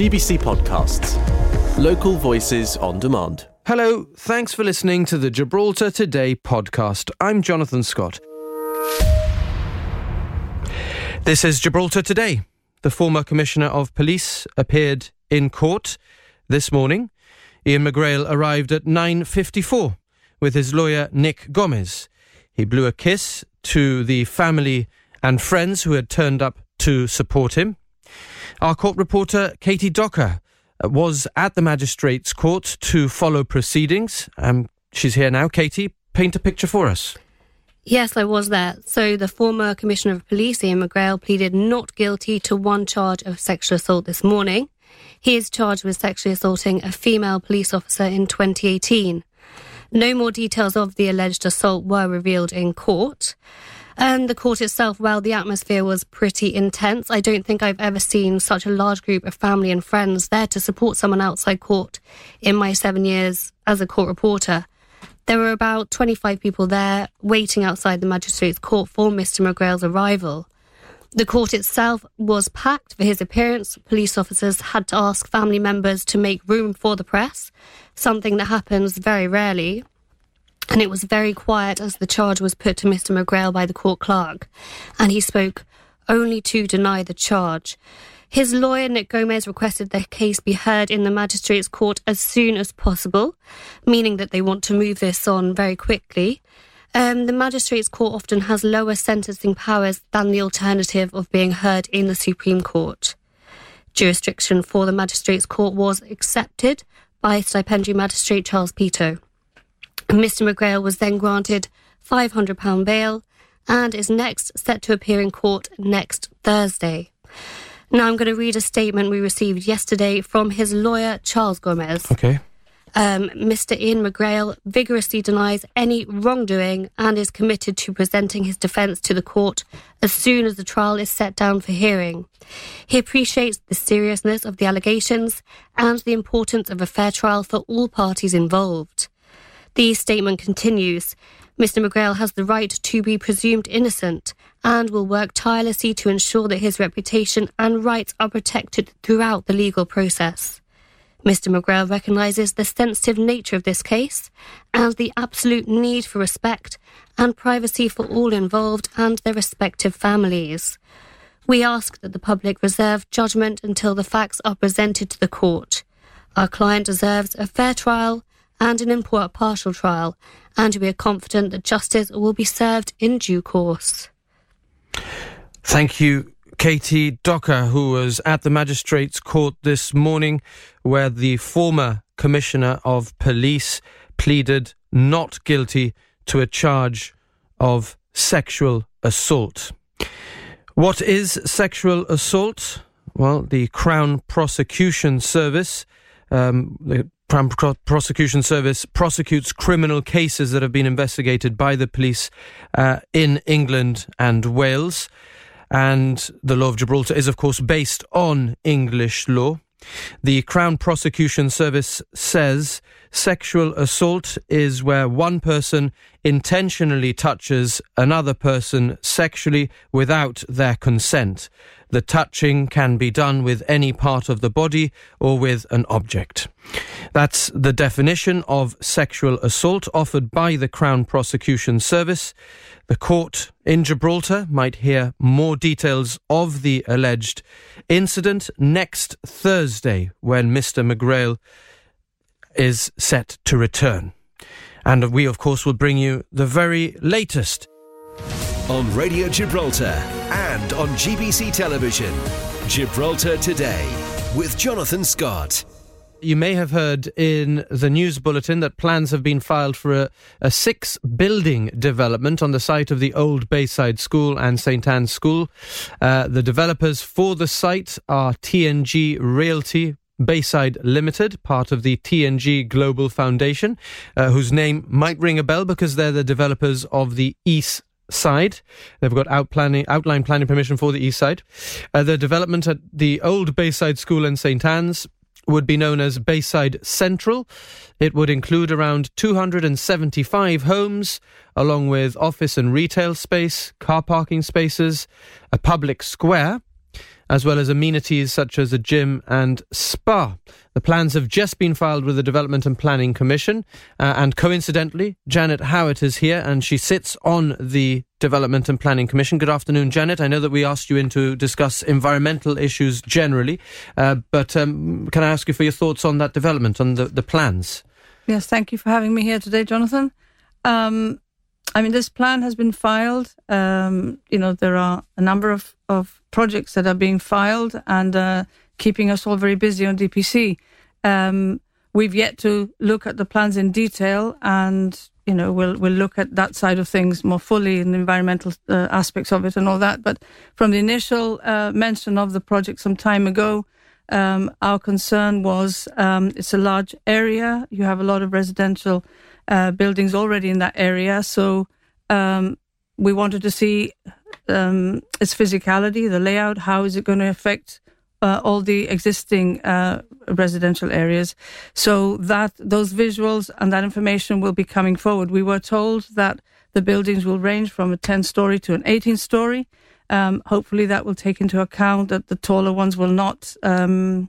GBC Podcasts. Local voices on demand. Hello, thanks for listening to the Gibraltar Today podcast. I'm Jonathan Scott. This is Gibraltar Today. The former Commissioner of Police appeared in court this morning. Ian McGrail arrived at 9.54 with his lawyer Nick Gomez. He blew a kiss to the family and friends who had turned up to support him. Our court reporter Katy Docker was at the magistrates' court to follow proceedings. Um, she's here now. Katy, paint a picture for us. Yes, I was there. So the former Commissioner of Police, Ian McGrail, pleaded not guilty to one charge of sexual assault this morning. He is charged with sexually assaulting a female police officer in 2018. No more details of the alleged assault were revealed in court. And the court itself, well, the atmosphere was pretty intense. I don't think I've ever seen such a large group of family and friends there to support someone outside court in my seven years as a court reporter. There were about 25 people there waiting outside the magistrate's court for Mr. McGrail's arrival. The court itself was packed for his appearance. Police officers had to ask family members to make room for the press, something that happens very rarely and it was very quiet as the charge was put to Mr. McGrail by the court clerk, and he spoke only to deny the charge. His lawyer, Nick Gomez, requested the case be heard in the magistrate's court as soon as possible, meaning that they want to move this on very quickly. Um, the magistrate's court often has lower sentencing powers than the alternative of being heard in the Supreme Court. Jurisdiction for the magistrate's court was accepted by stipendiary magistrate Charles Pitto. Mr. McGrail was then granted £500 bail and is next set to appear in court next Thursday. Now I'm going to read a statement we received yesterday from his lawyer, Charles Gomez. Okay. Um, Mr. Ian McGrail vigorously denies any wrongdoing and is committed to presenting his defence to the court as soon as the trial is set down for hearing. He appreciates the seriousness of the allegations and the importance of a fair trial for all parties involved. The statement continues Mr. McGrail has the right to be presumed innocent and will work tirelessly to ensure that his reputation and rights are protected throughout the legal process. Mr. McGrail recognises the sensitive nature of this case and the absolute need for respect and privacy for all involved and their respective families. We ask that the public reserve judgment until the facts are presented to the court. Our client deserves a fair trial and an important partial trial, and we are confident that justice will be served in due course. Thank you, Katy Docker, who was at the Magistrates Court this morning, where the former Commissioner of Police pleaded not guilty to a charge of sexual assault. What is sexual assault? Well, the Crown Prosecution Service, um, the Prosecution Service prosecutes criminal cases that have been investigated by the police uh, in England and Wales. And the law of Gibraltar is, of course, based on English law. The Crown Prosecution Service says sexual assault is where one person intentionally touches another person sexually without their consent. The touching can be done with any part of the body or with an object. That's the definition of sexual assault offered by the Crown Prosecution Service. The court in Gibraltar might hear more details of the alleged incident next Thursday when Mr. McGrail is set to return. And we, of course, will bring you the very latest. On Radio Gibraltar and on GBC Television, Gibraltar Today with Jonathan Scott. You may have heard in the news bulletin that plans have been filed for a, a six building development on the site of the old Bayside School and St Anne's School. Uh, the developers for the site are TNG Realty, Bayside Limited, part of the TNG Global Foundation, uh, whose name might ring a bell because they're the developers of the East side. They've got out planning, outline planning permission for the east side. Uh, the development at the old Bayside School in St Anne's would be known as Bayside Central. It would include around 275 homes, along with office and retail space, car parking spaces, a public square, as well as amenities such as a gym and spa. The plans have just been filed with the Development and Planning Commission, uh, and coincidentally, Janet Howitt is here and she sits on the Development and Planning Commission. Good afternoon, Janet. I know that we asked you in to discuss environmental issues generally, uh, but um, can I ask you for your thoughts on that development, on the, the plans? Yes, thank you for having me here today, Jonathan. Um, I mean, this plan has been filed. Um, you know, there are a number of, of projects that are being filed and uh, keeping us all very busy on DPC. Um, we've yet to look at the plans in detail, and you know, we'll we'll look at that side of things more fully the environmental uh, aspects of it and all that. But from the initial uh, mention of the project some time ago, um, our concern was um, it's a large area. You have a lot of residential uh, buildings already in that area. So um, we wanted to see um, its physicality, the layout. How is it going to affect uh, all the existing uh, residential areas? So that those visuals and that information will be coming forward. We were told that the buildings will range from a 10 story to an 18 story. Um, hopefully, that will take into account that the taller ones will not um,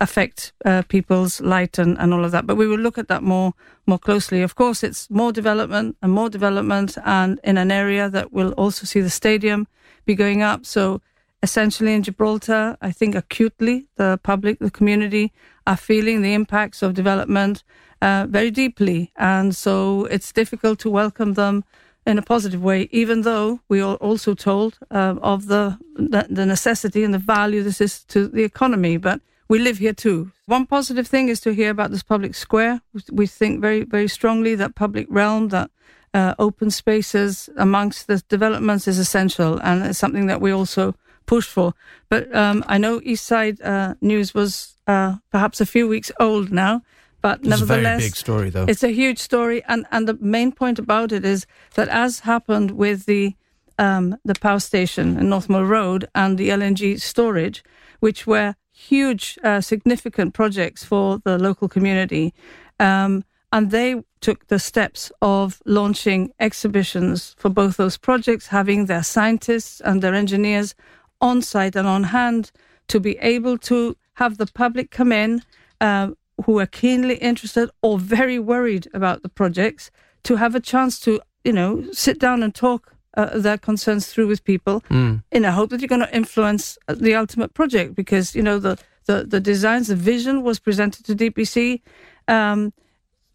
affect uh, people's light and, and all of that. But we will look at that more more closely. Of course, it's more development and more development, and in an area that will also see the stadium be going up. So essentially, in Gibraltar, I think acutely the public, the community are feeling the impacts of development uh, very deeply, and so it's difficult to welcome them in a positive way, even though we are also told uh, of the, the, necessity and the value this is to the economy. But we live here too. One positive thing is to hear about this public square. We think very, very strongly that public realm, that uh, open spaces amongst the developments is essential, and it's something that we also push for. But um, I know East Side uh, News was uh, perhaps a few weeks old now, but it's nevertheless, a very big story, though. It's a huge story, and and the main point about it is that as happened with the um, the power station in North Mole Road and the LNG storage, which were huge, uh, significant projects for the local community. Um, and they took the steps of launching exhibitions for both those projects, having their scientists and their engineers on site and on hand to be able to have the public come in uh, who are keenly interested or very worried about the projects to have a chance to, you know, sit down and talk uh, their concerns through with people mm. in a hope that you're going to influence uh, the ultimate project because you know the the, the designs the vision was presented to DPC um,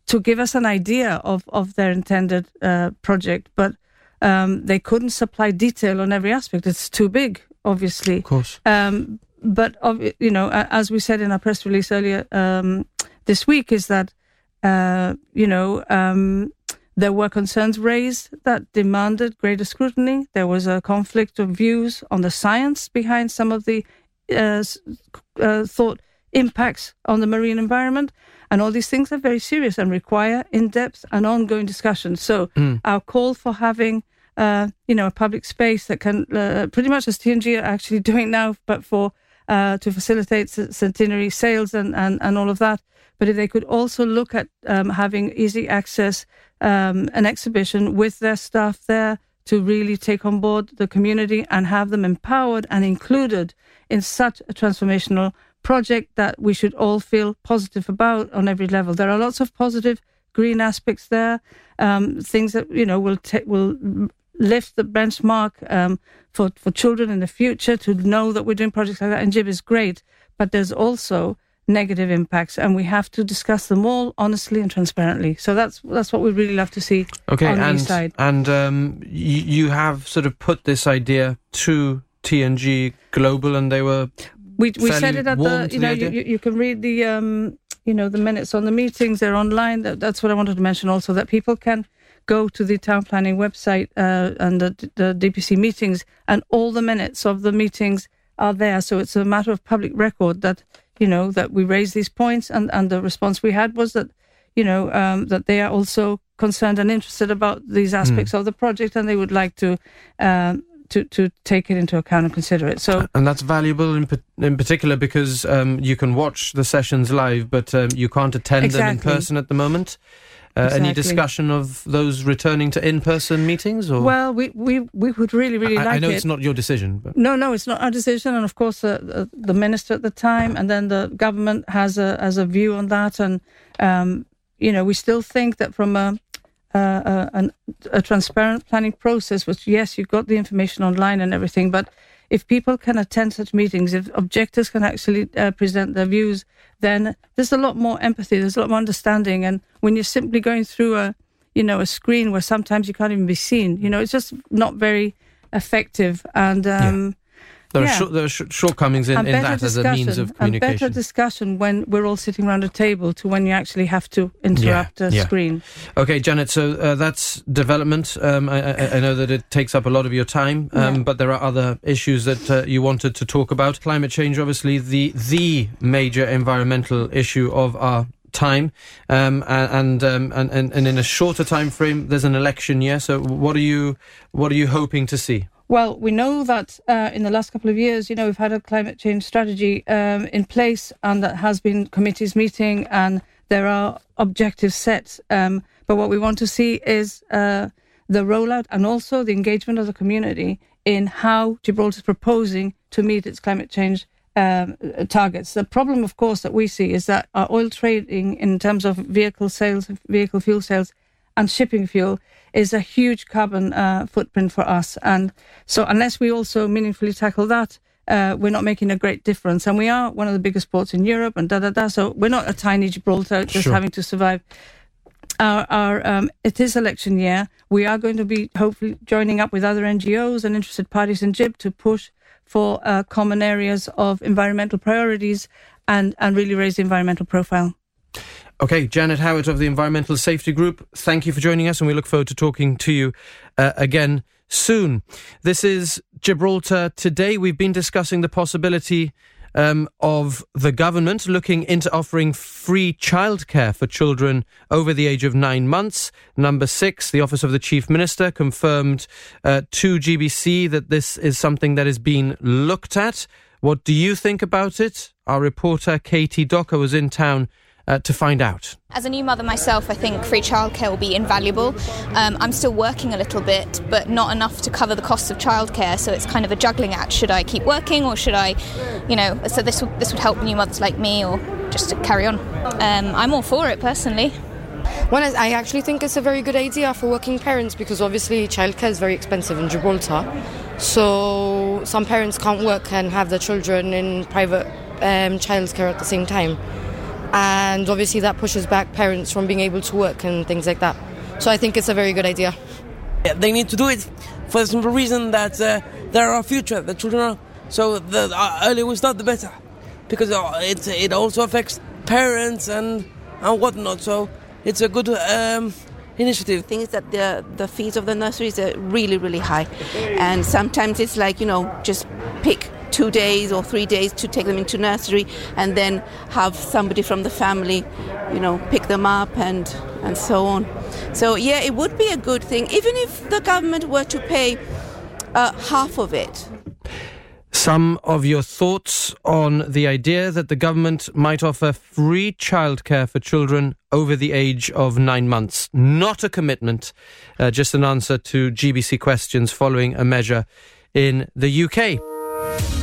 to give us an idea of of their intended uh, project but um, they couldn't supply detail on every aspect. It's too big obviously. Of course. Um, but you know as we said in our press release earlier um, this week is that uh, you know um, there were concerns raised that demanded greater scrutiny. There was a conflict of views on the science behind some of the uh, uh, thought impacts on the marine environment. And all these things are very serious and require in depth and ongoing discussion. So, mm. our call for having uh, you know, a public space that can uh, pretty much as TNG are actually doing now, but for uh, to facilitate centenary sales and, and, and all of that. But if they could also look at um, having easy access um, an exhibition with their staff there to really take on board the community and have them empowered and included in such a transformational project that we should all feel positive about on every level. There are lots of positive green aspects there, um, things that you know will t- will lift the benchmark um, for for children in the future to know that we're doing projects like that. And Gib is great, but there's also negative impacts, and we have to discuss them all honestly and transparently. So that's that's what we really love to see okay, on and. And um, you, you have sort of put this idea to TNG Global, and they were we we said it at the you know you, you, can read the um, you know the minutes on the meetings. They're online. That's what I wanted to mention also that people can go to the town planning website uh, and the, the DPC meetings, and all the minutes of the meetings are there. So it's a matter of public record that you know, that we raised these points, and, and the response we had was that, you know, um, that they are also concerned and interested about these aspects mm. of the project, and they would like to. Um, to, to take it into account and consider it. So, and that's valuable in in particular because um, you can watch the sessions live, but um, you can't attend exactly. them in person at the moment. Uh, Exactly. Any discussion of those returning to in-person meetings? Or Well, we, we, we would really, really I, like I know it. it's not your decision, but No, no, it's not our decision, and of course, uh, the, the minister at the time, and then the government has a has a view on that, and um, you know, we still think that from a uh, a, an- a transparent planning process, which yes, you've got the information online and everything, but if people can attend such meetings, if objectors can actually uh, present their views, then there's a lot more empathy, there's a lot more understanding, and when you're simply going through a you know a screen where sometimes you can't even be seen, you know, it's just not very effective, and um, there are, Yeah. there are sh- shortcomings in, in that as a means of and better discussion when we're all sitting around a table to when you actually have to interrupt a yeah. screen. Okay, Janet. So uh, that's development. Um, I, I, I know that it takes up a lot of your time, um, Yeah. but there are other issues that uh, you wanted to talk about. Climate change, obviously, the the major environmental issue of our time, um, and, um, and and and in a shorter time frame, there's an election year. So, what are you what are you hoping to see? Well, we know that uh, in the last couple of years, you know, we've had a climate change strategy um, in place, and that has been committees meeting, and there are objectives set. Um, but what we want to see is uh, the rollout and also the engagement of the community in how Gibraltar is proposing to meet its climate change um, targets. The problem, of course, that we see is that our oil trading, in terms of vehicle sales, vehicle fuel sales, and shipping fuel is a huge carbon uh, footprint for us. And so, unless we also meaningfully tackle that, uh, we're not making a great difference. And we are one of the biggest ports in Europe, and da da da. So we're not a tiny Gibraltar just Sure. having to survive. Our, our um, it is election year. We are going to be hopefully joining up with other NGOs and interested parties in GIB to push for uh, common areas of environmental priorities and and really raise the environmental profile. Okay, Janet Howitt of the Environmental Safety Group, thank you for joining us, and we look forward to talking to you uh, again soon. This is Gibraltar Today. We've been discussing the possibility um, of the government looking into offering free childcare for children over the age of nine months. Number six, the Office of the Chief Minister confirmed uh, to GBC that this is something that is being looked at. What do you think about it? Our reporter Katy Docker was in town uh, to find out. As a new mother myself, I think free childcare will be invaluable. Um, I'm still working a little bit, but not enough to cover the costs of childcare. So it's kind of a juggling act. Should I keep working, or should I, you know? So this would this would help new mothers like me, or just to carry on. Um, I'm all for it personally. One I actually think it's a very good idea for working parents because obviously childcare is very expensive in Gibraltar. So some parents can't work and have their children in private um, childcare at the same time. And obviously that pushes back parents from being able to work and things like that. So I think it's a very good idea. Yeah, they need to do it for the simple reason that uh, they're our future, the children are. So the uh, earlier we start, the better, because uh, it it also affects parents and and whatnot. So it's a good um, initiative. thing is that the the fees of the nurseries are really really high and sometimes it's like you know just pick two days or three days to take them into nursery and then have somebody from the family you know pick them up and and so on so yeah it would be a good thing even if the government were to pay uh, half of it Some of your thoughts on the idea that the government might offer free childcare for children over the age of nine months. Not a commitment, uh, just an answer to GBC questions following a measure in the UK.